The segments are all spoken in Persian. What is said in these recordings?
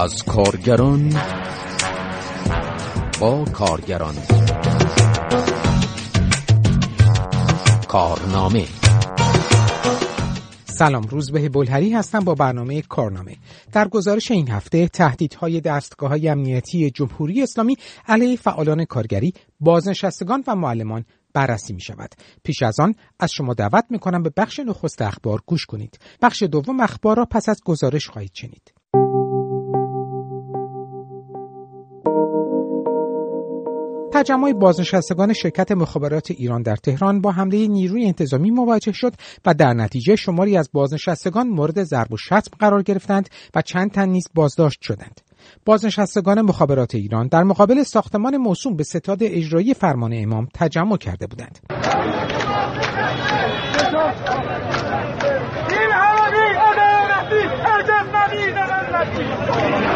از کارگران با کارگران کارنامه سلام روزبه بلهری هستم با برنامه کارنامه در گزارش این هفته تهدیدهای دستگاه های امنیتی جمهوری اسلامی علیه فعالان کارگری بازنشستگان و معلمان بررسی می شود. پیش از آن از شما دعوت می کنم به بخش نخست اخبار گوش کنید. بخش دوم اخبار را پس از گزارش خواهید شنید. تجمع بازنشستگان شرکت مخابرات ایران در تهران با حمله نیروی انتظامی مواجه شد و در نتیجه شماری از بازنشستگان مورد ضرب و شتم قرار گرفتند و چند تن نیز بازداشت شدند. بازنشستگان مخابرات ایران در مقابل ساختمان موسوم به ستاد اجرایی فرمان امام تجمع کرده بودند. این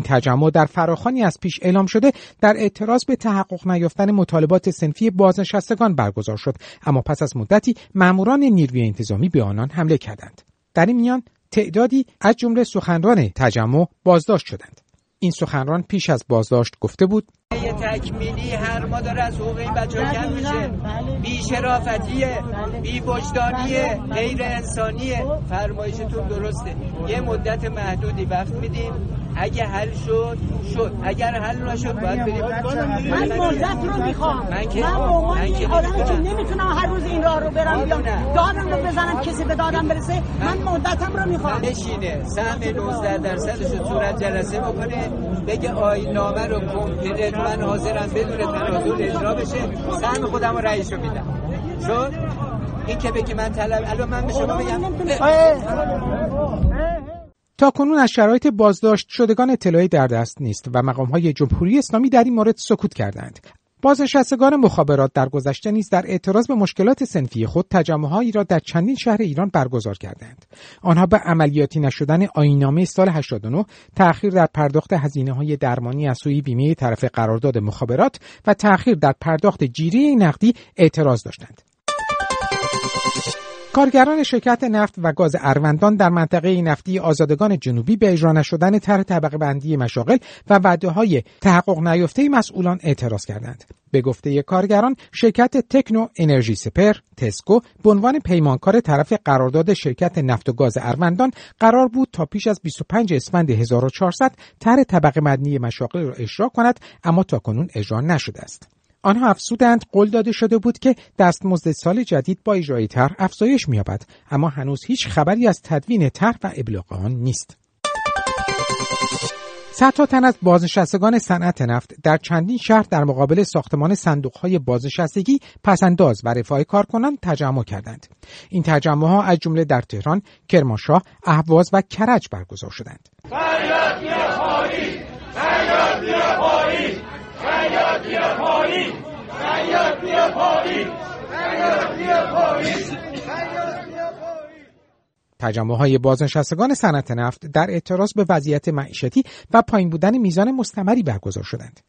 تجمع در فراخانی از پیش اعلام شده در اعتراض به تحقق نیافتن مطالبات سنفی بازنشستگان برگزار شد. اما پس از مدتی ماموران نیروی انتظامی به آنان حمله کردند. در این میان تعدادی از جمله سخنران تجمع بازداشت شدند. این سخنران پیش از بازداشت گفته بود تکمیلی هر ما داره از حقوق این بچه کم میشه. بی شرافتیه بی وجدانیه غیر انسانیه فرمایشتون درسته. یه مدت محدودی وقت میدیم. اگه حل شد شد. اگر حل نشد باید بریم. من مدت رو می‌خوام. من که من عنوان آدمی که نمی‌تونم هر روز این راه رو برم بیام دادم رو بزنم کسی به دادم برسه من مدتم رو می‌خوام. بشینه سهم 19 درصدش رو صورت جلسه بکنه. بگه آیین نامه رو کمپلیت من حاضرم بدون تنازل اجرا بشه. سهم خودم رئیس رو میدم. شد؟ این که بگی من طلب الان من به شما بگم. تا کنون از شرایط بازداشت شدگان اطلاعی در دست نیست و مقام های جمهوری اسلامی در این مورد سکوت کردند. بازنشستگان مخابرات در گذشته نیز در اعتراض به مشکلات سنفی خود تجمعهایی را در چندین شهر ایران برگزار کردند. آنها به عملیاتی نشدن آینامه سال 89 تأخیر در پرداخت هزینه های درمانی از سوی بیمه طرف قرارداد مخابرات و تأخیر در پرداخت جیری نقدی اعتراض داشتند. کارگران شرکت نفت و گاز اروندان در منطقه نفتی آزادگان جنوبی به اجرا نشدن طرح طبقه بندی مشاغل و وعده های تحقق نیافته مسئولان اعتراض کردند. به گفته کارگران شرکت تکنو انرژی سپر تسکو به عنوان پیمانکار طرف قرارداد شرکت نفت و گاز اروندان قرار بود تا پیش از 25 اسفند 1400 طرح طبقه بندی مشاغل را اجرا کند اما تاکنون اجرا نشده است. آنها افزودند قول داده شده بود که دستمزد سال جدید با اجرای طرح افزایش می‌یابد. اما هنوز هیچ خبری از تدوین طرح و ابلاغ آن نیست. صدها تن از بازنشستگان صنعت نفت در چندین شهر در مقابل ساختمان صندوقهای بازنشستگی پسنداز و رفاه کارکنان تجمع کردند. این تجمع ها از جمله در تهران کرمانشاه اهواز و کرج برگزار شدند. تجمع های بازنشستگان صنعت نفت در اعتراض به وضعیت معیشتی و پایین بودن میزان مستمری برگزار شدند.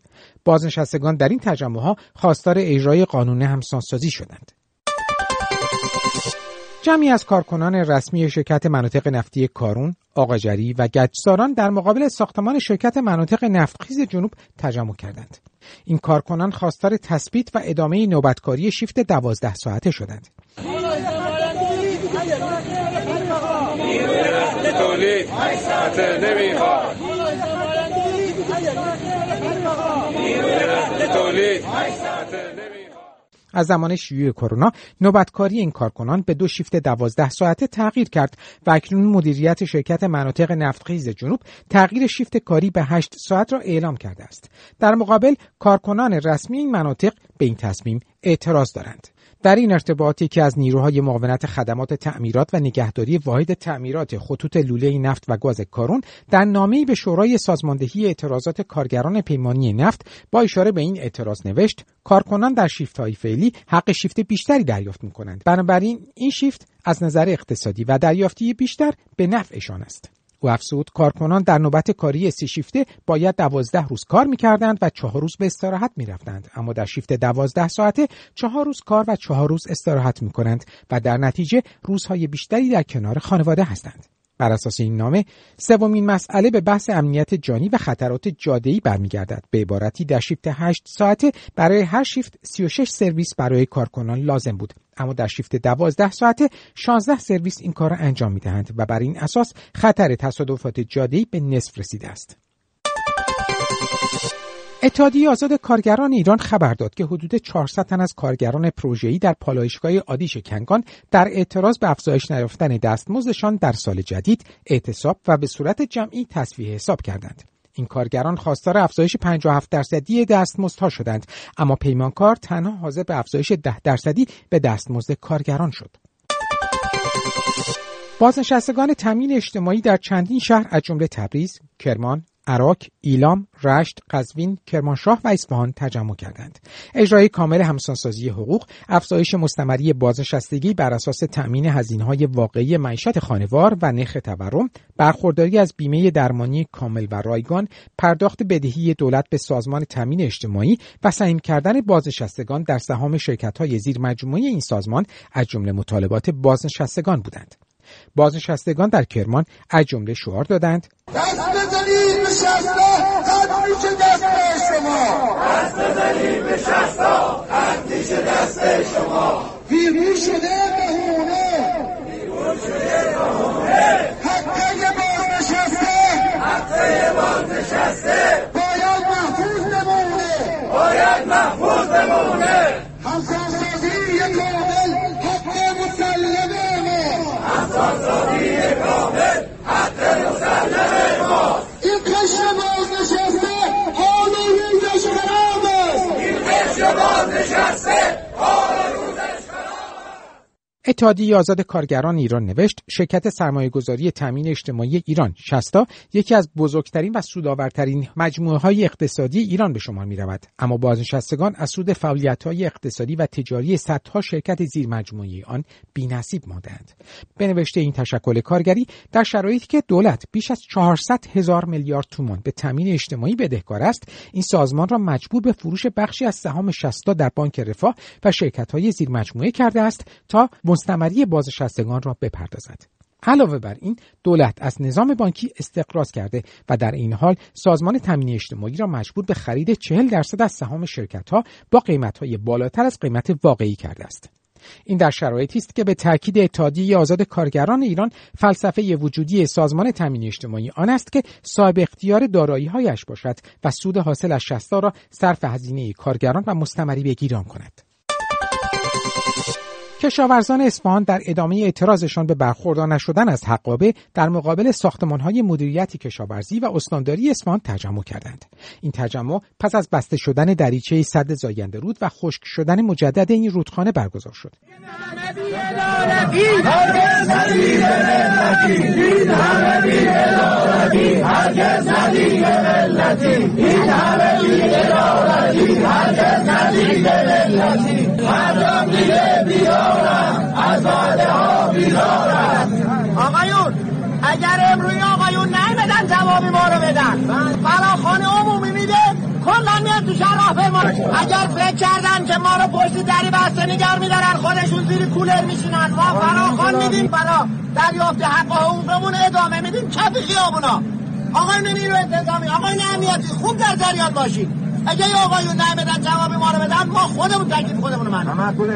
بازنشستگان در این تجمع ها خواستار اجرای قانون همسانسازی شدند. جمعی از کارکنان رسمی شرکت مناطق نفتی کارون، آقاجری و گچساران در مقابل ساختمان شرکت مناطق نفتخیز جنوب تجمع کردند. این کارکنان خواستار تثبیت و ادامه نوبتکاری شیفت دوازده ساعته شدند. از زمان شیوع کرونا نوبتکاری این کارکنان به دو شیفت دوازده ساعته تغییر کرد و اکنون مدیریت شرکت مناطق نفتخیز جنوب تغییر شیفت کاری به هشت ساعت را اعلام کرده است. در مقابل کارکنان رسمی این مناطق به این تصمیم اعتراض دارند. در این ارتباطی که از نیروهای معاونت خدمات تعمیرات و نگهداری واحد تعمیرات خطوط لوله نفت و گاز کارون در نامه‌ای به شورای سازماندهی اعتراضات کارگران پیمانی نفت با اشاره به این اعتراض نوشت کارکنان در شیفت های فعلی حق شیفت بیشتری دریافت می کنند بنابراین این شیفت از نظر اقتصادی و دریافتی بیشتر به نفعشان است. او افزود کارکنان در نوبت کاری سی شیفته باید دوازده روز کار می‌کردند و چهار روز به استراحت می‌رفتند. اما در شیفت دوازده ساعته چهار روز کار و چهار روز استراحت می‌کنند و در نتیجه روزهای بیشتری در کنار خانواده هستند. بر اساس این نامه سومین مسئله به بحث امنیت جانی و خطرات جاده‌ای برمیگردد. به عبارتی در شیفت 8 ساعته برای هر شیفت 36 سرویس برای کارکنان لازم بود. اما در شیفت 12 ساعته 16 سرویس این کار را انجام می‌دهند و بر این اساس خطر تصادفات جاده‌ای به نصف رسیده است اتحادیه آزاد کارگران ایران خبر داد که حدود 400 تن از کارگران پروژه‌ای در پالایشگاه آدیش کنگان در اعتراض به افزایش نیافتن دستمزدشان در سال جدید اعتصاب و به صورت جمعی تصفیه حساب کردند. این کارگران خواستار افزایش 57 درصدی دستمزدها شدند اما پیمانکار تنها حاضر به افزایش 10 درصدی به دستمزد کارگران شد. بازنشستگان تامین اجتماعی در چندین شهر از جمله تبریز، کرمان، عراق، ایلام، رشت، قزوین، کرمانشاه و اصفهان تجمع کردند. اجرای کامل همسانسازی حقوق، افزایش مستمری بازنشستگی بر اساس تأمین هزینه‌های واقعی معیشت خانوار و نرخ تورم، برخورداری از بیمه درمانی کامل و رایگان، پرداخت بدهی دولت به سازمان تأمین اجتماعی و سهم کردن بازنشستگان در سهام شرکت‌های زیر مجموعه این سازمان از جمله مطالبات بازنشستگان بودند. بازنشستگان در کرمان از جمله شعار دادند. دست بزنید به شستا قد دست شما. دست بزنید به شستا قد دست شما. بیرون شده بهونه. بیرون شده بهونه حقه بازنشسته حقه بازنشسته باید محفوظ بمونه باید محفوظ بمونه همسانسازی کامل حق مسلمه ما همسانسازی کامل حق مسلم ماست این قشر بازنشسته حال روزش خراب است این قشر بازنشسته حال روزش اتحادیه آزاد کارگران ایران نوشت شرکت سرمایه گذاری تامین اجتماعی ایران شستا یکی از بزرگترین و سودآورترین مجموعه های اقتصادی ایران به شمار می رود اما بازنشستگان از سود فعالیت های اقتصادی و تجاری صدها شرکت زیر مجموعه آن بینصیب ماندند. به نوشته این تشکل کارگری در شرایطی که دولت بیش از 400 هزار میلیارد تومان به تامین اجتماعی بدهکار است این سازمان را مجبور به فروش بخشی از سهام شستا در بانک رفاه و شرکت های زیر مجموعه کرده است تا مستمری بازنشستگان را بپردازد. علاوه بر این دولت از نظام بانکی استقراض کرده و در این حال سازمان تامین اجتماعی را مجبور به خرید 40 درصد از سهام شرکت ها با قیمت های بالاتر از قیمت واقعی کرده است. این در شرایطی است که به تاکید اتحادیه آزاد کارگران ایران فلسفه وجودی سازمان تامین اجتماعی آن است که صاحب اختیار دارایی‌هایش باشد و سود حاصل از شستا را صرف هزینه کارگران و مستمری بگیران کند. کشاورزان اصفهان در ادامه اعتراضشان به برخوردار نشدن از حقابه در مقابل ساختمانهای مدیریت کشاورزی و استانداری اصفهان تجمع کردند. این تجمع پس از بسته شدن دریچه صد زاینده رود و خشک شدن مجدد این رودخانه برگزار شد. از ها آقایون اگر امروی آقایون نیمدن جوابی ما رو بدن. فراخانه عمومی میده کلا میاد تو شهر راه اگر فکر کردن که ما رو پشت دری بسته نگر میدارن خودشون زیر کولر میشینن. ما فراخان میدیم برا دریافت حق و حقوقمون ادامه میدیم. کف خیابونا. آقایون نیرو انتظامی آقایون امنیتی خوب در جریان باشید. اگه یه آقایون بدن جواب ما رو بدن ما خودمون تکلیف خودمون من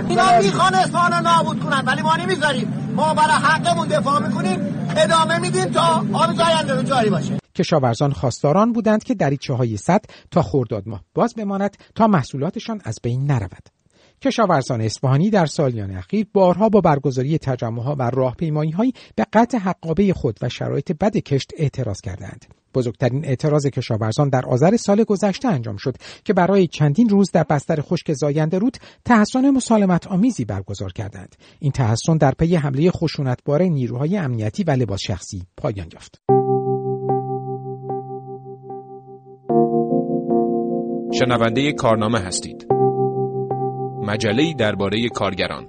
اینا می‌خوان اصفهان رو نابود کنن ولی ما نمی‌ذاریم. ما برای حقمون دفاع می‌کنیم ادامه میدیم تا آب زاینده رو جاری باشه. کشاورزان خواستاران بودند که دریچه های صد تا خورداد ماه باز بماند تا محصولاتشان از بین نرود. کشاورزان اصفهانی در سالیان اخیر بارها با برگزاری تجمعها و راهپیماییهایی به قطع حقابه خود و شرایط بد کشت اعتراض کردند. بزرگترین اعتراض کشاورزان در آذر سال گذشته انجام شد که برای چندین روز در بستر خشک زاینده رود تحسن مسالمت آمیزی برگزار کردند. این تحسن در پی حمله خشونتبار نیروهای امنیتی و لباس شخصی پایان یافت. شنونده کارنامه هستید. مجله درباره کارگران.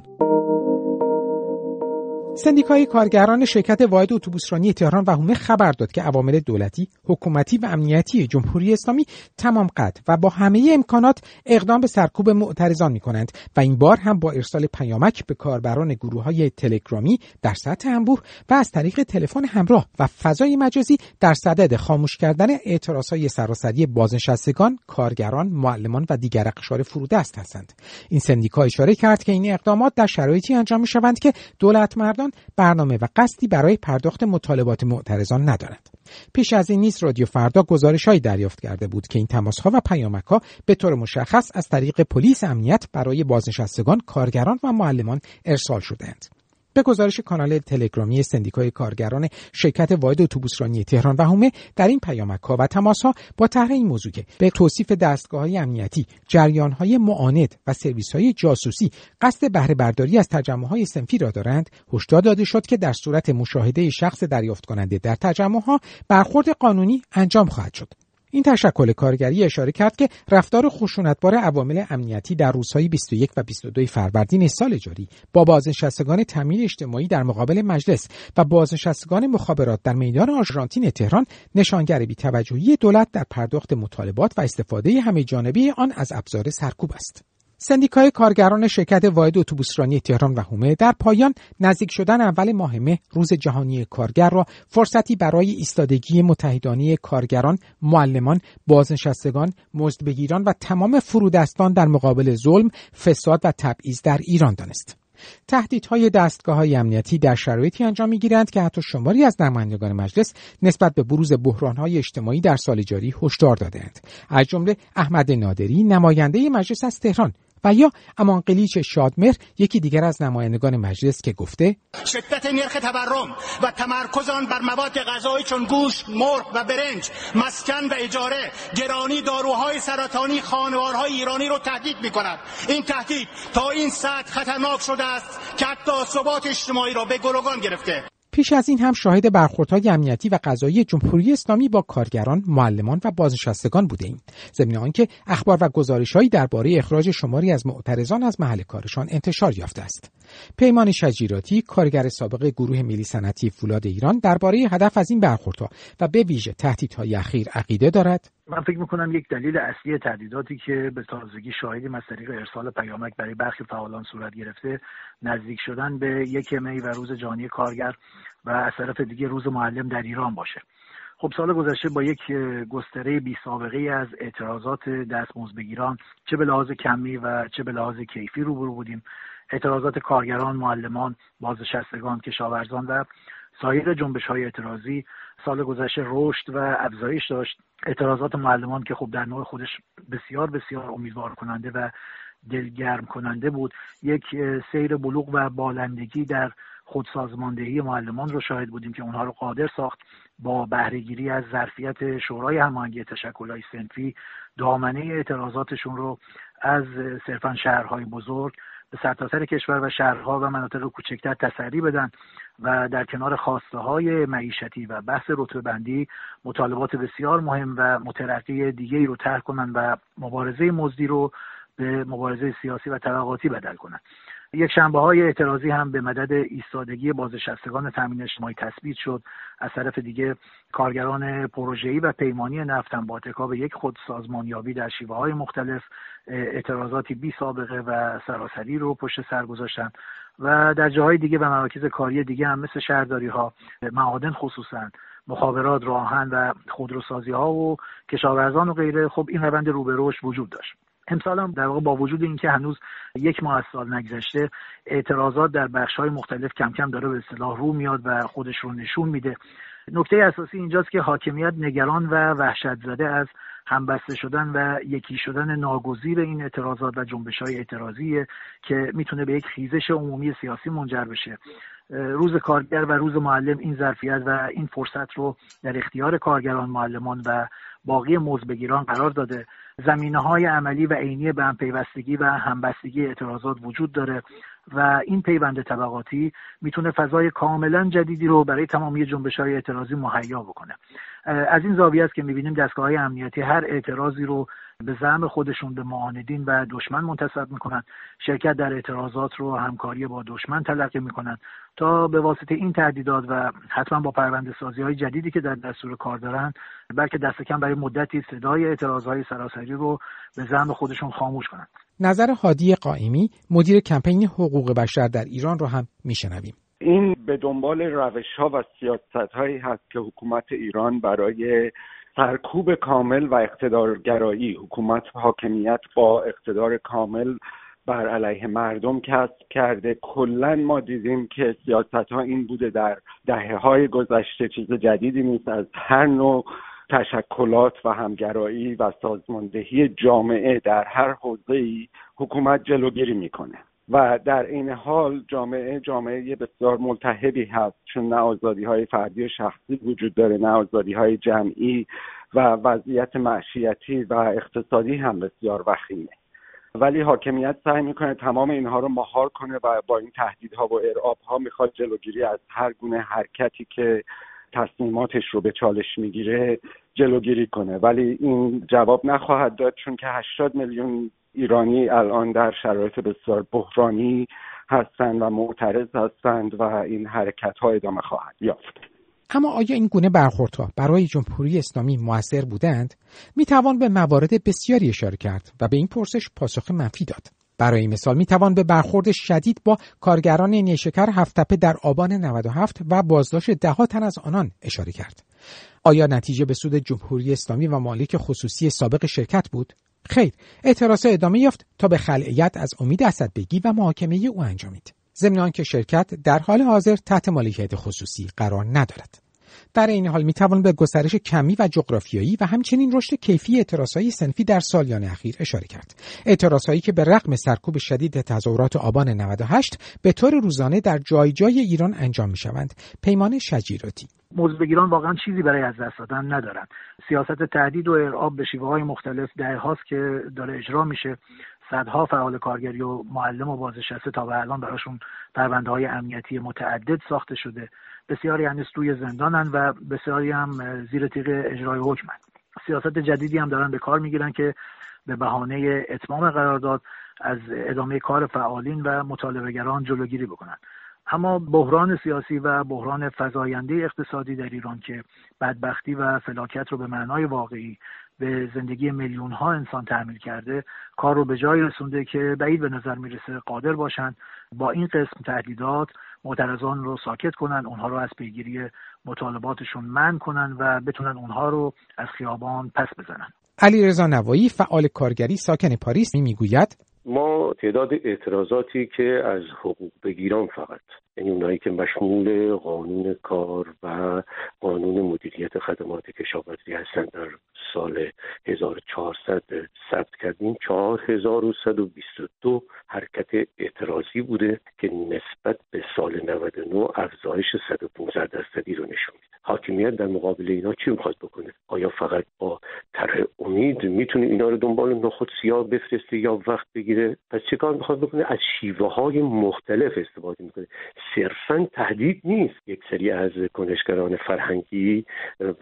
سندیکای کارگران شرکت واحد اتوبوسرانی تهران و هومه خبر داد که عوامل دولتی، حکومتی و امنیتی جمهوری اسلامی تمام قد و با همه امکانات اقدام به سرکوب معترضان می کنند و این بار هم با ارسال پیامک به کاربران گروه های تلگرامی در سطح انبوه و از طریق تلفن همراه و فضای مجازی در صدد خاموش کردن اعتراض های سراسری بازنشستگان، کارگران، معلمان و دیگر اقشار فرودست هستند. این سندیکا اشاره کرد که این اقدامات در شرایطی انجام می شوند که دولت مردان برنامه و قصدی برای پرداخت مطالبات معترضان ندارند. پیش از این نیز رادیو فردا گزارشهایی دریافت کرده بود که این تماسها و پیامکها به طور مشخص از طریق پلیس امنیت برای بازنشستگان، کارگران و معلمان ارسال شدهاند. به گزارش کانال تلگرامی سندیکای کارگران شرکت واحد اتوبوسرانی تهران و هومه در این پیامک ها و تماس ها با طرح این موضوع که به توصیف دستگاه های امنیتی جریان های معاند و سرویس های جاسوسی قصد بهره برداری از تجمع های سنفی را دارند هشدار داده شد که در صورت مشاهده شخص دریافت کننده در تجمع ها برخورد قانونی انجام خواهد شد. این تشکل کارگری اشاره کرد که رفتار خشونتبار عوامل امنیتی در روزهای 21 و 22 فروردین سال جاری با بازنشستگان تامین اجتماعی در مقابل مجلس و بازنشستگان مخابرات در میدان آرژانتین تهران نشانگر بیتوجهی دولت در پرداخت مطالبات و استفاده همه جانبی آن از ابزار سرکوب است. سندیکای کارگران شرکت واحد اتوبوسرانی تهران و هومه در پایان نزدیک شدن اول ماه مه روز جهانی کارگر را فرصتی برای ایستادگی متحدانه کارگران، معلمان، بازنشستگان، مزدبگیران و تمام فرودستان در مقابل ظلم، فساد و تبعیض در ایران دانست. تهدیدهای دستگاه های امنیتی در شرایطی انجام می‌گیرند که حتی شماری از نمایندگان مجلس نسبت به بروز های اجتماعی در سال جاری هشدار دادند از جمله احمد نادری نماینده مجلس از تهران و یا امان قلیچ شادمهر یکی دیگر از نمایندگان مجلس که گفته شدت نرخ تورم و تمرکز آن بر مواد غذایی چون گوشت، مرغ و برنج، مسکن و اجاره، گرانی داروهای سرطانی خانوارهای ایرانی رو تهدید می کند. این تهدید تا این سطح خطرناک شده است که حتی ثبات اجتماعی را به گروگان گرفته. پیش از این هم شاهد برخوردهای امنیتی و قضایی جمهوری اسلامی با کارگران، معلمان و بازنشستگان بوده ایم. ضمن آنکه اخبار و گزارشهایی درباره اخراج شماری از معترضان از محل کارشان انتشار یافته است. پیمان شجیراتی، کارگر سابق گروه ملی صنعتی فولاد ایران درباره هدف از این برخوردها و به ویژه تهدیدهای اخیر عقیده دارد. من فکر می‌کنم یک دلیل اصلی تهدیداتی که به تازگی شاهدیم از طریق ارسال پیامک برای برخی فعالان صورت گرفته نزدیک شدن به یک می و روز جهانی کارگر و از طرف دیگه روز معلم در ایران باشه خب سال گذشته با یک گستره بی سابقه از اعتراضات دستمزد بگیران چه به لحاظ کمی و چه به لحاظ کیفی روبرو بودیم اعتراضات کارگران معلمان بازنشستگان کشاورزان و سایر جنبش های اعتراضی سال گذشته رشد و افزایش داشت. اعتراضات معلمان که خب در نوع خودش بسیار بسیار امیدوار کننده و دلگرم کننده بود یک سیر بلوغ و بالندگی در خودسازماندهی معلمان رو شاهد بودیم که اونها رو قادر ساخت با بهرهگیری از ظرفیت شورای هماهنگی تشکلهای سنفی دامنه اعتراضاتشون رو از صرفا شهرهای بزرگ به سرتاسر کشور و شهرها و مناطق کوچکتر تسری بدن و در کنار خواسته های معیشتی و بحث رتبه بندی مطالبات بسیار مهم و مترقی دیگه رو طرح کنند و مبارزه مزدی رو به مبارزه سیاسی و طبقاتی بدل کنند یک شنبه های اعتراضی هم به مدد ایستادگی بازنشستگان تامین اجتماعی تثبیت شد. از طرف دیگه کارگران پروژه‌ای و پیمانی نفت هم با به یک خود سازمانیابی در شیوه های مختلف اعتراضاتی بی سابقه و سراسری رو پشت سر گذاشتن. و در جاهای دیگه و مراکز کاری دیگه هم مثل شهرداری ها معادن خصوصا مخابرات راهن و خودروسازی ها و کشاورزان و غیره خب این روند رو به رشد وجود داشت. امسال هم در واقع با وجود اینکه هنوز یک ماه از سال نگذشته اعتراضات در بخش های مختلف کم کم داره به اصطلاح رو میاد و خودش رو نشون میده. نکته اساسی اینجاست که حاکمیت نگران و وحشت زده از همبسته شدن و یکی شدن ناگزیر این اعتراضات و جنبش های اعتراضیه که می‌تونه به یک خیزش عمومی سیاسی منجر بشه. روز کارگر و روز معلم این ظرفیت و این فرصت رو در اختیار کارگران معلمان و باقی مزبگیران قرار داده. زمینه های عملی و عینی به هم پیوستگی و همبستگی اعتراضات وجود داره. و این پیوند طبقاتی می‌تونه فضای کاملا جدیدی رو برای تمامی جنبش های اعتراضی مهیا بکنه. از این زاویه است که می‌بینیم دستگاه های امنیتی هر اعتراضی رو به زعم خودشون به معاندین و دشمن منتصب می‌کنن. شرکت در اعتراضات رو همکاری با دشمن تلقی می‌کنن. تا به واسطه این تهدیدات و حتما با پرونده سازی های جدیدی که در دستور کار دارن بلکه دست کم برای مدتی صدای اعتراض های سراسری رو به زعم خودشون خاموش کنند نظر هادی قائمی مدیر کمپین حقوق بشر در ایران رو هم میشنویم. این به دنبال روش ها و سیاست هایی هست که حکومت ایران برای سرکوب کامل و اقتدارگرایی حکومت حاکمیت با اقتدار کامل بر علیه مردم کسب کرده. کلا ما دیدیم که سیاست ها این بوده در دهه های گذشته چیز جدیدی نیست. از هر نوع تشکلات و همگرایی و سازماندهی جامعه در هر حوزه ای حکومت جلوگیری می‌کنه. و در این حال جامعه جامعه بسیار ملتهبی هست. چون نه آزادی های فردی و شخصی وجود داره نه آزادی های جمعی و وضعیت معشیتی و اقتصادی هم بسیار وخیمه. ولی حاکمیت سعی می‌کنه تمام اینها رو مهار کنه و با این تهدیدها و ارعاب ها می‌خواد جلوگیری از هر گونه حرکتی که تصمیماتش رو به چالش می‌گیره جلوگیری کنه. ولی این جواب نخواهد داد چون که 80 میلیون ایرانی الان در شرایط بسیار بحرانی هستند و معترض هستند و این حرکت ها ادامه خواهد یافت اما آیا این گونه برخوردها برای جمهوری اسلامی موثر بودند؟ می توان به موارد بسیاری اشاره کرد و به این پرسش پاسخ منفی داد. برای مثال می توان به برخورد شدید با کارگران نیشکر هفتپه در آبان 97 و بازداشت ده تن از آنان اشاره کرد. آیا نتیجه به سود جمهوری اسلامی و مالک خصوصی سابق شرکت بود؟ خیر، اعتراض ادامه یافت تا به خلعیت از امید اسدبگی و محاکمه او انجامید. ضمن که شرکت در حال حاضر تحت مالکیت خصوصی قرار ندارد. در این حال می‌توان به گسترش کمی و جغرافیایی و همچنین رشد کیفی اعتراضهای سنفی در سالیان اخیر اشاره کرد. اعتراضهایی که به رغم سرکوب شدید تظاهرات آبان 98 به طور روزانه در جای جای ایران انجام می‌شوند. پیمان شجیراتی بگیران واقعا چیزی برای از دست دادن ندارند سیاست تهدید و ارعاب به شیوه های مختلف ده هاست که داره اجرا میشه صدها فعال کارگری و معلم و بازنشسته تا به الان براشون پرونده های امنیتی متعدد ساخته شده بسیاری هنوز توی زندانن و بسیاری هم زیر تیغ اجرای حکمن. سیاست جدیدی هم دارن به کار می‌گیرن که به بهانه اتمام قرارداد از ادامه کار فعالین و مطالبهگران جلوگیری بکنن. اما بحران سیاسی و بحران فزاینده اقتصادی در ایران که بدبختی و فلاکت رو به معنای واقعی به زندگی میلیون ها انسان تحمیل کرده کار رو به جای رسونده که بعید به نظر می‌رسه قادر باشند با این قسم تهدیدات معترضان رو ساکت کنن اونها رو از پیگیری مطالباتشون من کنن و بتونن اونها رو از خیابان پس بزنن. علی رضا نوایی فعال کارگری ساکن پاریس می‌گوید ما تعداد اعتراضاتی که از حقوق بگیران فقط یعنی اونایی که مشمول قانون کار و قانون مدیریت خدمات کشاورزی هستند در سال 1400 ثبت کردیم. 4122 حرکت اعتراضی بوده که نسبت به سال 99 افزایش 115 درصدی رو نشون میده. حاکمیت در مقابل اینا چی می‌خواد بکنه؟ آیا فقط با طرح امید می‌تونه اینا رو دنبال نخود سیاه بفرسته یا وقت بگیره. پس چه کار می‌خواد بکنه؟ از شیوه های مختلف استفاده می‌کنه. صرفا تهدید نیست یک سری از کنشگران فرهنگی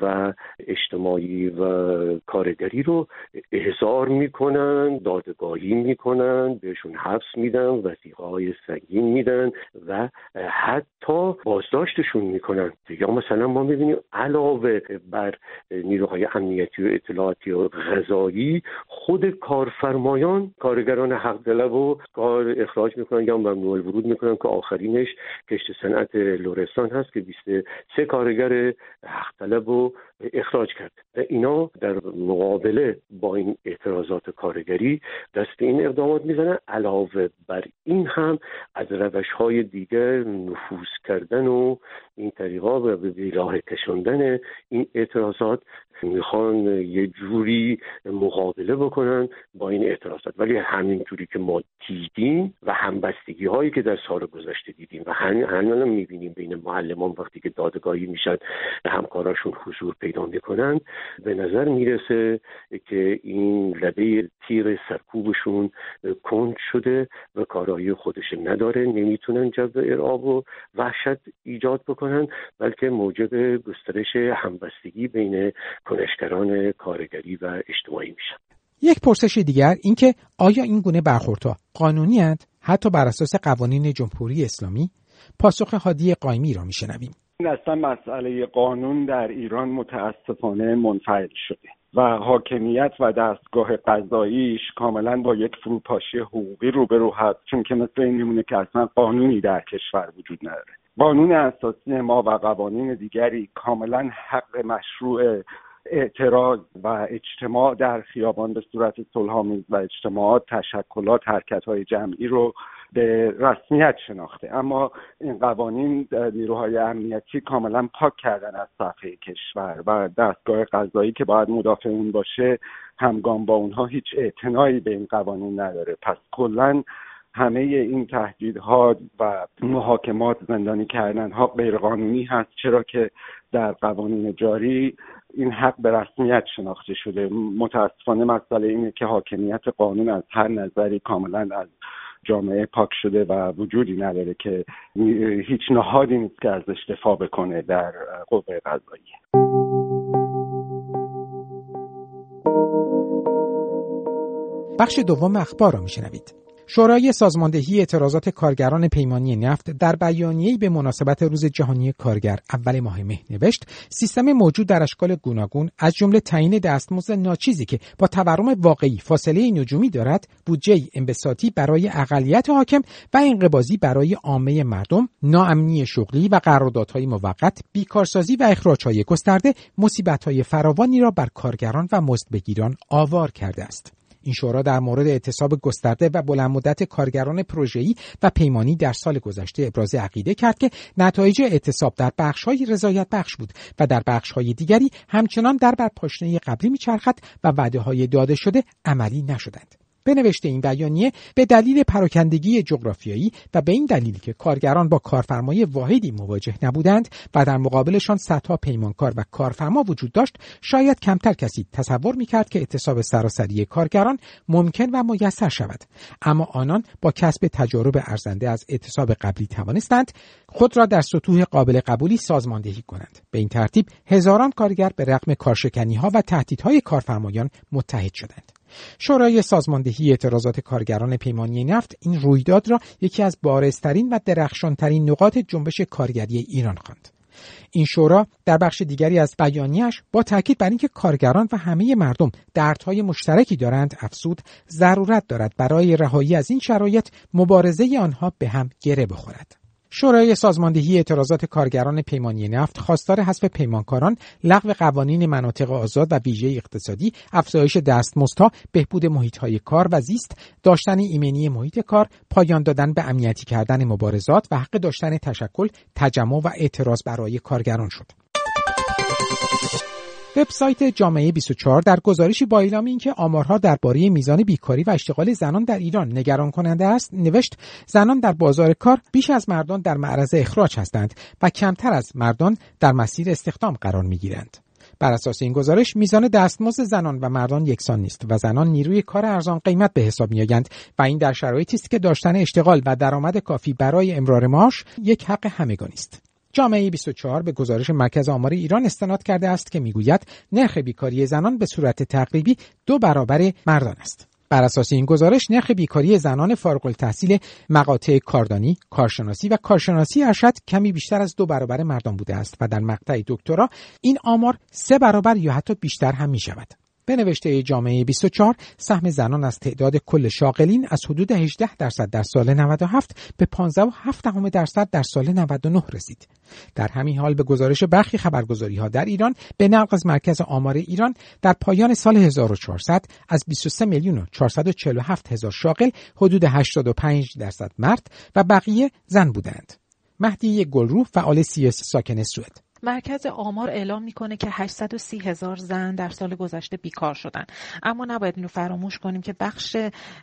و اجتماعی و کارگری رو احضار می‌کنن دادگاهی می‌کنن بهشون حبس میدن وسیقه های سنگین میدن و حتی بازداشتشون می‌کنن. یا مثلا ما می‌بینیم علاوه بر نیروهای امنیتی و اطلاعاتی و غذایی خود کارفرمایان کارگران حق طلب و کار اخراج می‌کنن یا ممنوع ورود می‌کنن که آخرینش کشت صنعت لورستان هست که 23 کارگر حق طلب رو اخراج کرد. و اینا در مقابله با این اعتراضات کارگری دست این اقدامات می‌زنن علاوه بر این هم از روش های دیگر نفوذ کردن و این طریقا به راه کشاندن این اعتراضات می‌خوان یه جوری مقابله بکنن با این اعتراضات. ولی همین جوری که ما دیدیم و همبستگی هایی که در سال گذشته دیدیم و همین هم می‌بینیم بین معلمان وقتی که دادگاهی میشن همکاراشون حضور پیدا می‌کنن به نظر می‌رسه که این لبه تیر سرکوبشون کند شده و کارایی خودش نداره. نمی‌تونن جو ارعاب و وحشت ایجاد بکنن بلکه موجب گسترش همبستگی بین کنشگران کارگری و اجتماعی میشن. یک پرسش دیگر اینکه آیا این گونه برخوردها قانونی هند حتی بر اساس قوانین جمهوری اسلامی؟ پاسخ حادی قایمی را میشنویم. این اصلا مسئله قانون در ایران متاسفانه منفعل شده و حاکمیت و دستگاه قضاییش کاملا با یک فروپاشی حقوقی روبرو هست چون که مثل این میمونه که اصلا قانونی در کشور وجود نداره. قانون اساسی ما و قوانین دیگری کاملا حق مشروع اعتراض و اجتماع در خیابان به صورت صلحآمیز و اجتماعات تشکلات حرکت های جمعی رو به رسمیت شناخته. اما این قوانین نیروهای امنیتی کاملا پاک کردن از صفحه کشور و دستگاه قضایی که باید مدافع اون باشه همگام با اونها هیچ اعتنایی به این قوانین نداره. پس کلا همه این تهدیدها و محاکمات زندانی کردن ها غیرقانونی هست چرا که در قوانین جاری این حق به رسمیت شناخته شده. متاسفانه مسئله اینه که حاکمیت قانون از هر نظری کاملا از جامعه پاک شده و وجودی نداره که هیچ نهادی نیست که ازش دفاع بکنه در قوه قضایی بخش دوم اخبار را میشنوید. شورای سازماندهی اعتراضات کارگران پیمانی نفت در بیانیه‌ای به مناسبت روز جهانی کارگر اول ماه مه نوشت سیستم موجود در اشکال گوناگون از جمله تعیین دستمزد ناچیزی که با تورم واقعی فاصله نجومی دارد بودجه انبساطی برای اقلیت حاکم و انقباضی برای عامه مردم ناامنی شغلی و قراردادهای موقت بیکارسازی و اخراجهای گسترده مصیبت‌های فراوانی را بر کارگران و مزدبگیران آوار کرده است. این شورا در مورد اعتصاب گسترده و بلند مدت کارگران پروژه‌ای و پیمانی در سال گذشته ابراز عقیده کرد که نتایج اعتصاب در بخش‌های رضایت بخش بود و در بخش‌های دیگری همچنان در بر پاشنه قبلی میچرخد و وعده های داده شده عملی نشدند. به نوشته این بیانیه به دلیل پراکندگی جغرافیایی و به این دلیل که کارگران با کارفرمای واحدی مواجه نبودند و در مقابلشان صدها پیمانکار و کارفرما وجود داشت شاید کمتر کسی تصور می‌کرد که اعتصاب سراسری کارگران ممکن و میسر شود. اما آنان با کسب تجارب ارزنده از اعتصاب قبلی توانستند خود را در سطوح قابل قبولی سازماندهی کنند. به این ترتیب هزاران کارگر به رغم کارشکنی ها و تهدیدهای کارفرمایان متحد شدند. شورای سازماندهی اعتراضات کارگران پیمانی نفت این رویداد را یکی از بارزترین و درخشانترین نقاط جنبش کارگری ایران خواند. این شورا در بخش دیگری از بیانیش با تاکید بر اینکه کارگران و همه مردم دردهای مشترکی دارند افسود ضرورت دارد برای رهایی از این شرایط مبارزه آنها به هم گره بخورد. شورای سازماندهی اعتراضات کارگران پیمانی نفت خواستار حذف پیمانکاران لغو قوانین مناطق آزاد و ویژه اقتصادی افزایش دستمزدها بهبود محیطهای کار و زیست داشتن ایمنی محیط کار پایان دادن به امنیتی کردن مبارزات و حق داشتن تشکل تجمع و اعتراض برای کارگران شد. وبسایت جامعه 24 در گزارشی با اعلام اینکه آمارها درباره میزان بیکاری و اشتغال زنان در ایران نگران کننده است نوشت زنان در بازار کار بیش از مردان در معرض اخراج هستند و کمتر از مردان در مسیر استخدام قرار می‌گیرند. بر اساس این گزارش میزان دستمزد زنان و مردان یکسان نیست و زنان نیروی کار ارزان قیمت به حساب میآیند و این در شرایطی است که داشتن اشتغال و درآمد کافی برای امرار معاش یک حق همگانی است. جامعه 24 به گزارش مرکز آمار ایران استناد کرده است که می‌گوید نرخ بیکاری زنان به صورت تقریبی دو برابر مردان است. بر اساس این گزارش نرخ بیکاری زنان فارغ التحصیل مقاطع کاردانی، کارشناسی و کارشناسی ارشد کمی بیشتر از دو برابر مردان بوده است و در مقطع دکترا این آمار سه برابر یا حتی بیشتر هم می شود. به نوشته جامعه 24 سهم زنان از تعداد کل شاغلین از حدود 18 درصد در سال 97 به 15.7 درصد در سال 99 رسید. در همین حال به گزارش برخی خبرگزاری ها در ایران به نقل از مرکز آمار ایران در پایان سال 1400 از 23 میلیون و 447 هزار شاغل حدود 85 درصد مرد و بقیه زن بودند. مهدی گلرو فعال سیاسی ساکن سوئد مرکز آمار اعلام می‌کنه که 830 هزار زن در سال گذشته بیکار شدن. اما نباید اینو فراموش کنیم که بخش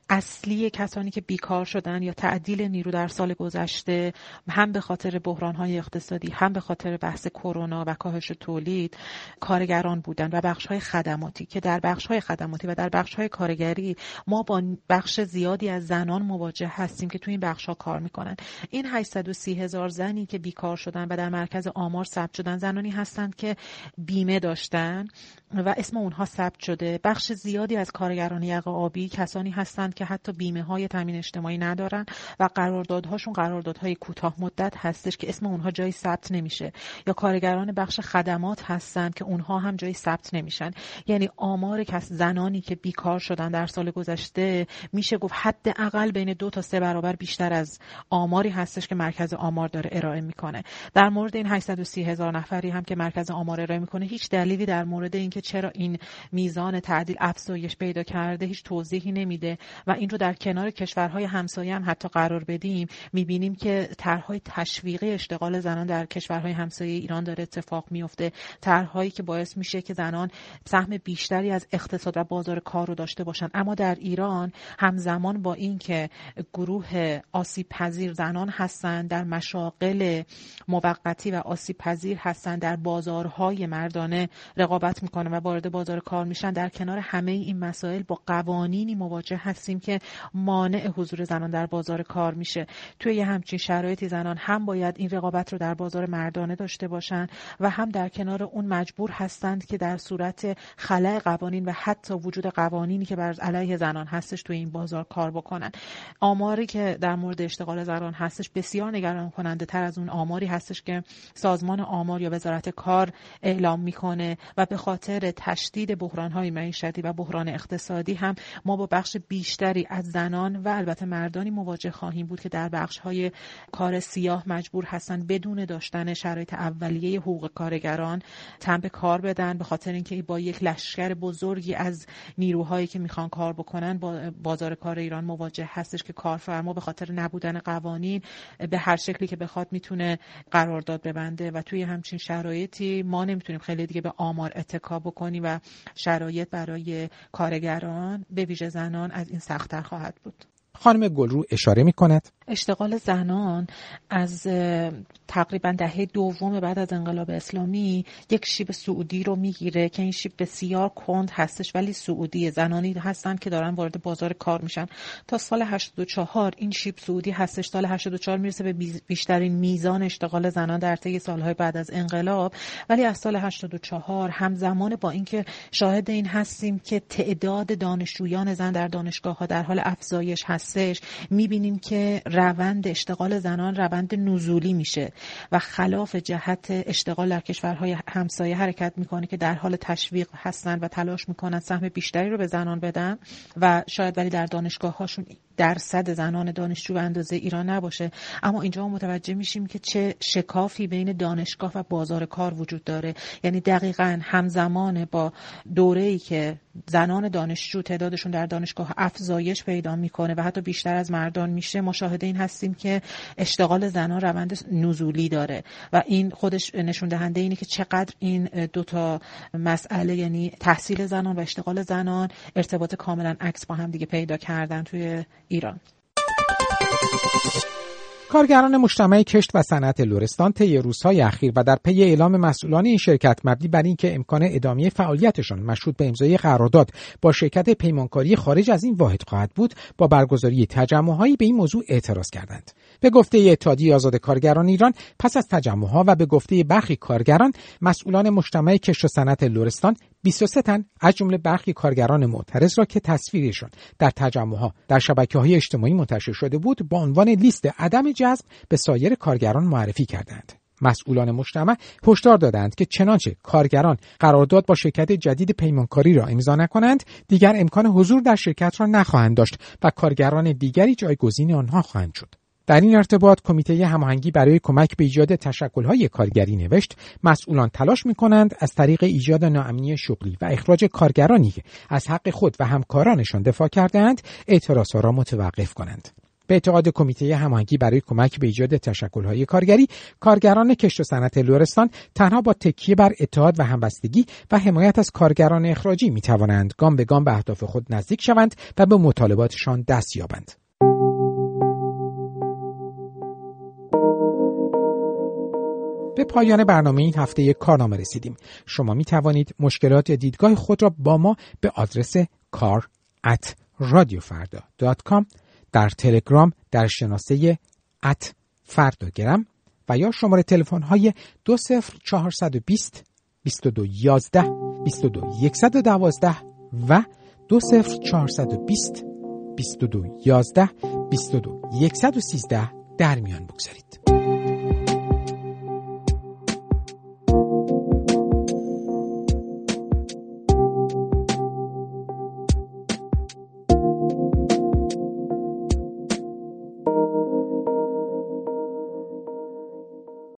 اصلی کسانی که بیکار شدن یا تعدیل نیرو در سال گذشته هم به خاطر بحران های اقتصادی هم به خاطر بحث کرونا و کاهش تولید کارگران بودن و بخش های خدماتی که در بخش های خدماتی و در بخش های کارگری ما با بخش زیادی از زنان مواجه هستیم که تو این بخش ها کار می‌کنن. این 830 هزار زنی که بیکار شدن و در مرکز آمار ثبت شدن زنانی هستند که بیمه داشتن و اسم اونها ثبت شده. بخش زیادی از کارگران یقه آبی کسانی هستند که حتی بیمه های تامین اجتماعی ندارن و قراردادهاشون قراردادهای کوتاه مدت هستش که اسم اونها جایی ثبت نمیشه. یا کارگران بخش خدمات هستند که اونها هم جایی ثبت نمیشن. یعنی آمار کس زنانی که بیکار شدن در سال گذشته میشه گفت حداقل بین دو تا سه برابر بیشتر از آماری هستش که مرکز آمار داره ارائه می‌کنه. در مورد این 830 هزار نفری هم که مرکز آمار ارائه می‌کنه هیچ دلیلی در مورد اینکه چرا این میزان تعدیل افزایش پیدا کرده هیچ توضیحی نمیده و این رو در کنار کشورهای همسایه هم حتی قرار بدیم. می‌بینیم که طرحهای تشویقی اشتغال زنان در کشورهای همسایه ایران داره اتفاق میفته طرحهایی که باعث میشه که زنان سهم بیشتری از اقتصاد و بازار کار رو داشته باشن. اما در ایران همزمان با اینکه گروه آسیب پذیر زنان هستند در مشاغل موقتی و آسیب پذیر هستند در بازارهای مردانه رقابت می‌کنن و وارد بازار کار میشن. در کنار همه این مسائل با قوانینی مواجه هستیم که مانع حضور زنان در بازار کار میشه. توی یه همچین شرایطی زنان هم باید این رقابت رو در بازار مردانه داشته باشن و هم در کنار اون مجبور هستند که در صورت خلع قوانین و حتی وجود قوانینی که بر علیه زنان هستش توی این بازار کار بکنن. آماری که در مورد اشتغال زنان هستش بسیار نگران کننده تر از اون آماری هستش که سازمان آمار یا وزارت کار اعلام می‌کنه و به خاطر تشدید بحران های معیشتی و بحران اقتصادی هم ما با بخش بیشتری از زنان و البته مردانی مواجه خواهیم بود که در بخش های کار سیاه مجبور هستن بدون داشتن شرایط اولیه حقوق کارگران تن به کار بدن به خاطر اینکه با یک لشکر بزرگی از نیروهایی که می‌خوان کار بکنن با بازار کار ایران مواجه هستش که کارفرما به خاطر نبودن قوانین به هر شکلی که بخواد می‌تونه قرارداد ببنده و توی همچین شرایطی ما نمی‌تونیم خیلی دیگه به آمار اتکا بکنیم و شرایط برای کارگران به ویژه زنان از این سختتر خواهد بود. خانم گلرو اشاره می کند اشتغال زنان از تقریبا دهه دوم بعد از انقلاب اسلامی یک شیب سعودی رو می‌گیره که این شیب بسیار کند هستش ولی سعودی زنانی هستن که دارن وارد بازار کار میشن. تا سال 84 این شیب سعودی هستش سال 84 می‌رسه به بیشترین میزان اشتغال زنان در طی سالهای بعد از انقلاب. ولی از سال 84 همزمان با اینکه شاهد این هستیم که تعداد دانشجویان زن در دانشگاه ها در حال افزایش هستش می‌بینیم که روند اشتغال زنان روند نزولی میشه و خلاف جهت اشتغال در کشورهای همسایه حرکت می‌کنه که در حال تشویق هستن و تلاش می‌کنن سهم بیشتری رو به زنان بدن و شاید ولی در دانشگاه هاشون درصد زنان دانشجو به اندازه ایران نباشه. اما اینجا متوجه میشیم که چه شکافی بین دانشگاه و بازار کار وجود داره. یعنی دقیقا همزمان با دوره ای که زنان دانشجو تعدادشون در دانشگاه افزایش پیدا می‌کنه و حتی بیشتر از مردان میشه. ما شاهد این هستیم که اشتغال زنان روند نزولی داره و این خودش نشون دهنده اینه که چقدر این دوتا مسئله یعنی تحصیل زنان و اشتغال زنان ارتباط کاملا عکس با هم دیگه پیدا کردن توی ایران. کارگران مجتمع کشت و صنعت لورستان طی روزهای اخیر و در پی اعلام مسئولان این شرکت مبنی بر اینکه امکان ادامه فعالیتشان مشروط به امضای قرارداد با شرکت پیمانکاری خارج از این واحد خواهد بود با برگزاری تجمعهایی به این موضوع اعتراض کردند. به گفته اتحادیه آزاد کارگران ایران پس از تجمعها و به گفته برخی کارگران مسئولان مجتمع کشت و صنعت لورستان 23 تن از جمله برخی کارگران معترض را که تصویرشان در تجمعها در شبکه های اجتماعی منتشر شده بود با عنوان لیست عدم جذب به سایر کارگران معرفی کردند. مسئولان مجتمع هشدار دادند که چنانچه کارگران قرارداد با شرکت جدید پیمانکاری را امضا نکنند دیگر امکان حضور در شرکت را نخواهند داشت و کارگران دیگری جایگزین آنها خواهند شد در این ارتباط کمیته هماهنگی برای کمک به ایجاد تشکل‌های کارگری نوشت مسئولان تلاش می‌کنند از طریق ایجاد ناامنی شغلی و اخراج کارگرانی که از حق خود و همکارانشان دفاع کردهاند اعتراضها را متوقف کنند به اعتقاد کمیته هماهنگی برای کمک به ایجاد تشکل‌های کارگری کارگران کشت و صنعت لورستان تنها با تکیه بر اتحاد و همبستگی و حمایت از کارگران اخراجی می توانند گام به گام به اهداف خود نزدیک شوند و به مطالباتشان دست یابند. به پایان برنامه این هفته یک کارنامه رسیدیم. شما می توانید مشکلات یا دیدگاه خود را با ما به آدرس کار at radiofrda.com در تلگرام در شناسه ات فرداگرم و یا شماره تلفن های 20420 2211 22112 و 20420 2211 22113 در میان بگذارید.